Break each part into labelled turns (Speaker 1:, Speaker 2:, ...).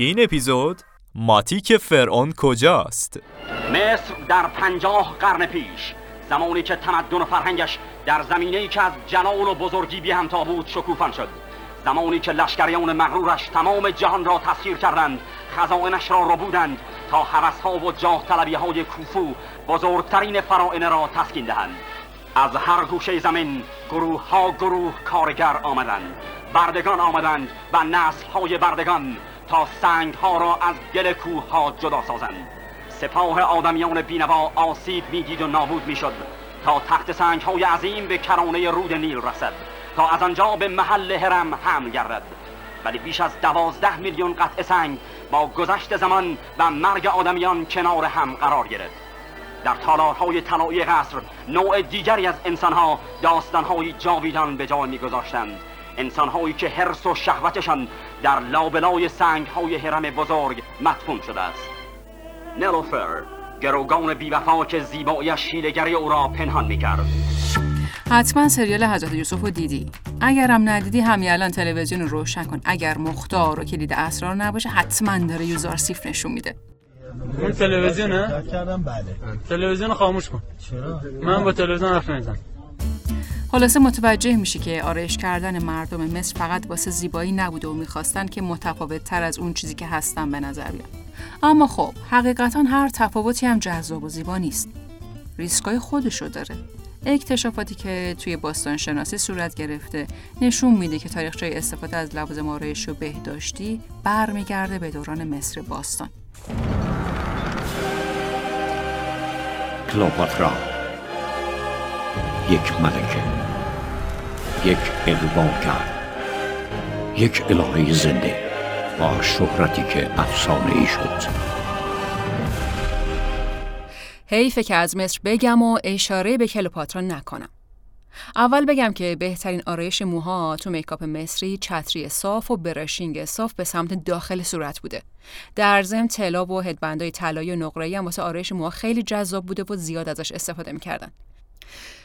Speaker 1: این اپیزود ماتیک فرعون کجاست؟
Speaker 2: مصر در پنجاه قرن پیش. زمانی که تمدن و فرهنگش در زمینه‌ای که از جلال و بزرگی بی همتا بود شکوفان شد. زمانی که لشکریان مغرورش تمام جهان را تسخیر کردند خزائنش را ربودند تا حوثها و جاه طلبی های کوفو بزرگترین فرائنه را تسکین دهند. از هر گوشه زمین گروه ها گروه کارگر آمدند. بردگان آمدند و نسل های بردگان تا سنگ ها را از دل کوه ها جدا سازند سپاه آدمیان بینوا آسیب می‌دید و نابود می‌شد تا تخت سنگ های عظیم به کرانه رود نیل رسد تا از آنجا به محل هرم حمل گردد. ولی بیش از دوازده میلیون قطع سنگ با گذشت زمان و مرگ آدمیان کنار هم قرار گرفت. در تالارهای طلایی قصر نوع دیگری از انسانها داستانهای جاویدان به جای میگذاشتند. انسانهایی که حرس و شهوتشان در لابلای سنگهای هرم بزرگ مدفون شده است. نلوفر گروگان بیوفا که زیباییش شیلگری او را پنهان می‌کرد.
Speaker 3: حتما سریال حضرت یوسف رو دیدی. اگرم ندیدی همین الان تلویزیون رو روشن کن. اگر مختار و کلید اسرار نباشه حتما داره یوزار سیف نشون میده.
Speaker 4: این تلویزیونه؟
Speaker 5: کردم بله.
Speaker 4: تلویزیون خاموش کن.
Speaker 5: چرا؟
Speaker 4: من با تلویزیون حرف نمی‌زنم.
Speaker 3: خلاصه متوجه میشی که آرایش کردن مردم مصر فقط واسه زیبایی نبوده و می‌خواستن که متفاوت تر از اون چیزی که هستن به نظر بیان. اما خب حقیقتا هر تفاوتی هم جذاب و زیبا نیست. ریسکای خودشو داره. اکتشافاتی که توی باستان شناسی صورت گرفته نشون میده که تاریخچه استفاده از لوازم آرایش و بهداشتی برمیگرده به دوران مصر باستان.
Speaker 6: کلوپاترا. یک ملکه یک اقواگر یک الهه زنده با شهرتی که افسانه ای شد
Speaker 3: حیفه که از مصر بگم و اشاره به کلوپاترا نکنم. اول بگم که بهترین آرایش موها تو میکاپ مصری چتری صاف و برشینگ صاف به سمت داخل صورت بوده. در ضمن طلا و هدبندای طلایی و نقره‌ای هم واسه آرایش موها خیلی جذاب بوده و زیاد ازش استفاده می‌کردن.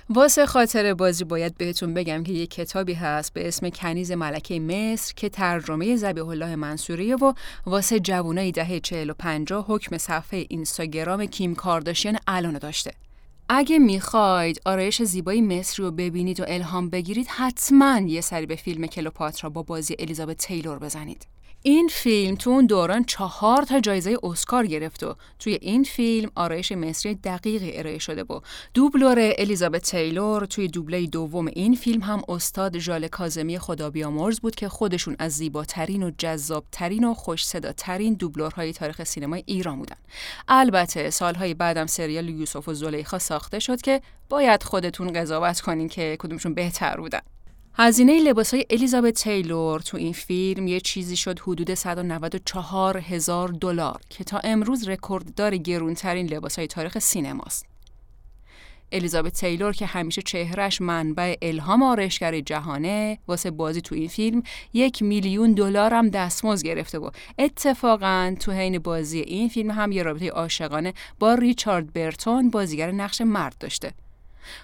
Speaker 3: واسه خاطر بازی باید بهتون بگم که یه کتابی هست به اسم کنیز ملکه مصر که ترجمه زبیح الله منصوریه و واسه جوانای دهه 40 و 50 حکم صفحه اینستاگرام کیم کارداشیان الان داشته. اگه می‌خواید آرایش زیبایی مصری رو ببینید و الهام بگیرید حتما یه سری به فیلم کلوپاترا با بازی الیزابت تیلور بزنید. این فیلم تو اون دوران چهار تا جایزه اسکار گرفت و توی این فیلم آرایش مصری دقیقی ارائه شده بود. دوبلور الیزابت تیلور توی دوبله دوم این فیلم هم استاد ژال کاظمی خدا بیامرز بود که خودشون از زیباترین و جذابترین و خوش صداترین دوبلورهای تاریخ سینمای ایران بودن. البته سالهای بعدم سریال یوسف و زلیخا ساخته شد که باید خودتون قضاوت کنین که کدومشون بهتر بودن. هزینه لباسای الیزابت تیلور تو این فیلم یه چیزی شد حدود 194 هزار دلار که تا امروز رکورددار گرونترین لباسای تاریخ سینماست. الیزابت تیلور که همیشه چهرش منبع الهام آرایشگر جهانه واسه بازی تو این فیلم یک میلیون دلار هم دستمزد گرفته و اتفاقا تو حین بازی این فیلم هم یه رابطه عاشقانه با ریچارد برتون بازیگر نقش مرد داشته.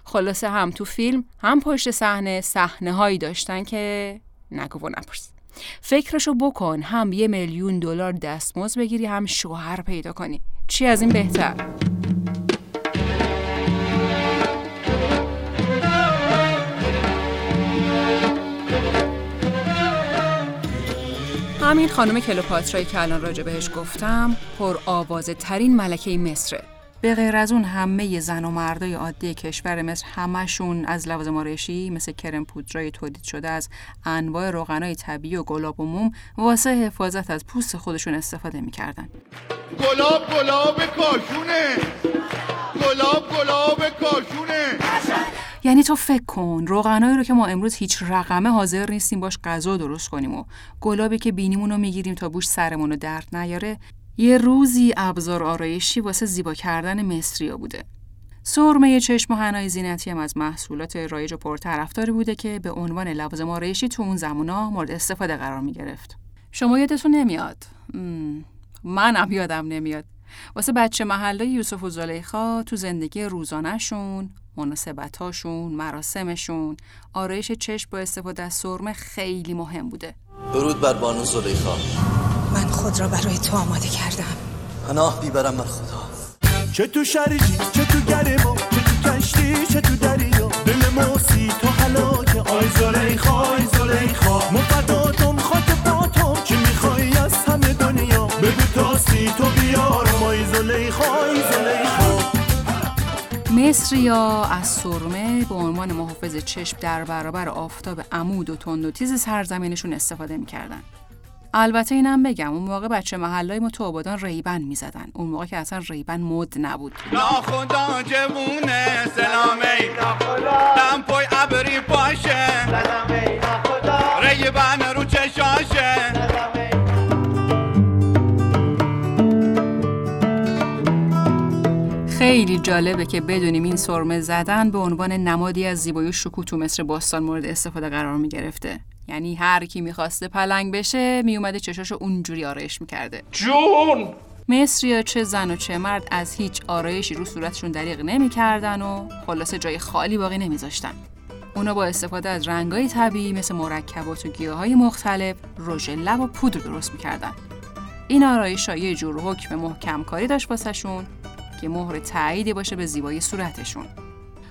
Speaker 3: خلاصه هم تو فیلم هم پشت صحنه صحنه هایی داشتن که نگو و نپرس. فکرشو بکن هم یه میلیون دلار دستمزد بگیری هم شوهر پیدا کنی. چی از این بهتر؟ همین خانم کلوپاترایی که الان راجع بهش گفتم پر آوازه ترین ملکه مصره. به غیر از اون همه زن و مردای عادی کشور مصر همشون از لوازم آرایشی مثل کرم پودرای تولید شده از انواع روغنای طبیعی و گلاب و موم واسه حفاظت از پوست خودشون استفاده می‌کردن.
Speaker 5: گلاب گلاب کاشونه. گلاب گلاب کاشونه.
Speaker 3: یعنی تو فکر کن روغنایی رو که ما امروز هیچ رقمه حاضر نیستیم باش غذا درست کنیم و گلابی که بینیمون رو می‌گیریم تا بوش سرمون رو درد نیاره یه روزی ابزار آرایشی واسه زیبا کردن مصریا بوده. سرمه چشم و حنای زینتی هم از محصولات رایج و پرطرفداری بوده که به عنوان لوازم آرایشی تو اون زمونا مورد استفاده قرار می گرفت. شما یادتون نمیاد؟ منم یادم نمیاد. واسه بچه محله یوسف و زلیخا تو زندگی روزانهشون، مناسبتاشون، مراسمشون، آرایش چشم با استفاده از سرمه خیلی مهم بوده.
Speaker 7: درود بر بانو زلیخا
Speaker 8: من خود را برای تو آماده کردم.
Speaker 7: پناه می‌برم بر خدا.
Speaker 9: چه تو شرجی چه تو گرما چه تو کشتی چه تو دریا دل موسی تو هلاکه آی زلیخا آی زلیخا. من فداتم خاک پاتم چی می‌خوای از همه دنیا؟ بگو تا سی تو بیارم آی زلیخا آی زلیخا.
Speaker 3: مصریا از سرمه به عنوان محافظ چشم در برابر آفتاب عمود و تند و تیز سرزمینشون استفاده می‌کردن. البته اینم بگم اون موقع بچه محلای ما تو آبادان ریبن می‌زدن. اون موقع که اصلا ریبن مد نبود.
Speaker 5: ناخدا. جوونه سلامی دم پای عبری پاشه ریبن رو چشاشه.
Speaker 3: خیلی جالبه که بدونیم این سرمه زدن به عنوان نمادی از زیبایی و شکوه تو مصر باستان مورد استفاده قرار می گرفته یعنی هر کی می‌خواسته پلنگ بشه میومده چشاشو اونجوری آرایش می‌کرده.
Speaker 5: جون!
Speaker 3: مصریا چه زن و چه مرد از هیچ آرایشی رو صورتشون دریغ نمی‌کردن و خلاصه جای خالی باقی نمیذاشتن. اونا با استفاده از رنگای طبیعی مثل مرکبات و گیاهای مختلف رژ لب و پودر درست می‌کردن. این آرایش یه جور حکم محکم کاری داشت واسهشون که مهر تاییدی باشه به زیبایی صورتشون.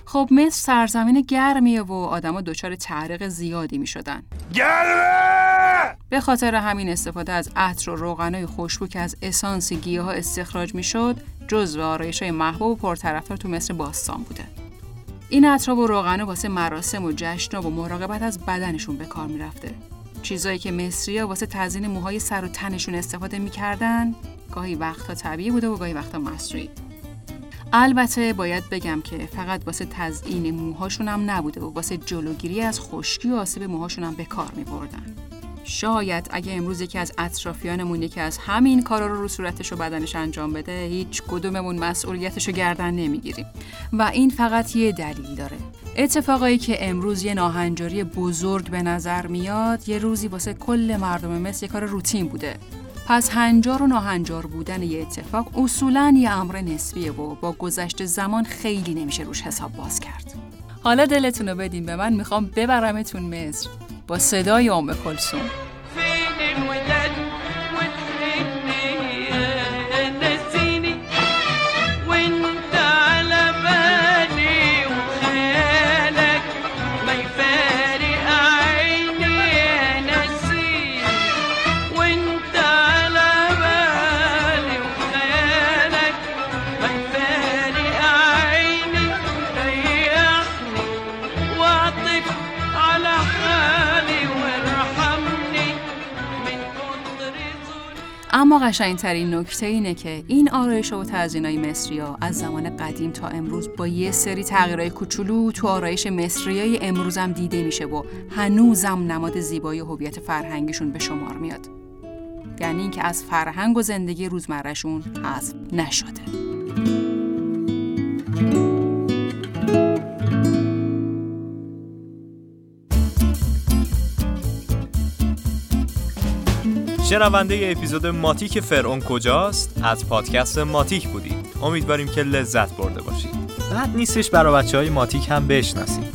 Speaker 3: خب مصر سرزمین گرمیه و آدما دچار تعرق زیادی می شدن.
Speaker 5: گرمه
Speaker 3: به خاطر همین استفاده از عطر و روغنای خوشبو که از اسانس گیاه استخراج می شد جزو آرایش های محبوب و پرطرفدار تو مصر باستان بوده. این عطر و روغنا واسه مراسم و جشن و مراقبت از بدنشون به کار می رفته. چیزایی که مصریا واسه تزیین موهای سر و تنشون استفاده می‌کردن گاهی وقتا طبیعی بوده و گاهی وقتا مصنوعی. البته باید بگم که فقط واسه تزیین موهاشون هم نبوده و واسه جلوگیری از خشکی و آسیب موهاشون هم به کار می بردن. شاید اگه امروز یکی از اطرافیانمون یکی از همین کارا رو رو صورتش و بدنش انجام بده هیچ کدوممون مسئولیتش رو گردن نمی‌گیریم. و این فقط یه دلیل داره. اتفاقایی که امروز یه ناهنجاری بزرگ به نظر میاد یه روزی واسه کل مردم مصر یه کار روتین بوده. پس هنجار و ناهنجار بودن یه اتفاق اصولا یه امر نسبیه و با گذشت زمان خیلی نمیشه روش حساب باز کرد. حالا دلتون رو بدین به من می‌خوام ببرمتون مصر با صدای ام کلثوم. اما قشنگترین نکته اینه که این آرایش و تزیینای مصریا از زمان قدیم تا امروز با یه سری تغییرهای کوچولو تو آرایش مصریای امروز هم دیده میشه و هنوزم نماد زیبایی هویت فرهنگیشون به شمار میاد. یعنی اینکه از فرهنگ و زندگی روزمرهشون حذف نشده.
Speaker 1: شنونده‌ی اپیزود ماتیک فرعون کجاست؟ از پادکست ماتیک بودید. امیدواریم که لذت برده باشید. بد نیستش برای بچه های ماتیک هم بشناسید.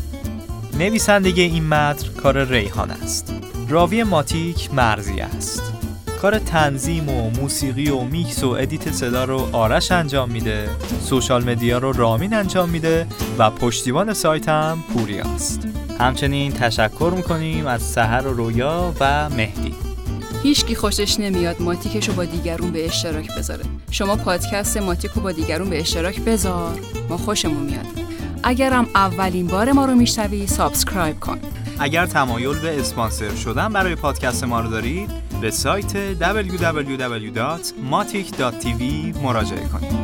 Speaker 1: نویسنده این متن کار ریحان است. راوی ماتیک مرزی است. کار تنظیم و موسیقی و میکس و edit صدا رو آرش انجام میده. social media رو رامین انجام میده و پشتیبان سایت هم پوریاست. همچنین تشکر می‌کنیم از سحر و رویا و مهدی.
Speaker 3: هیچکی خوشش نمیاد ماتیکش رو با دیگرون به اشتراک بذاره. شما پادکست ماتیک رو با دیگرون به اشتراک بذار. ما خوشمون میاد. اگرم اولین بار ما رو میشنوی subscribe کن.
Speaker 1: اگر تمایل به اسپانسر شدن برای پادکست ما رو دارید به سایت www.matic.tv مراجعه کنید.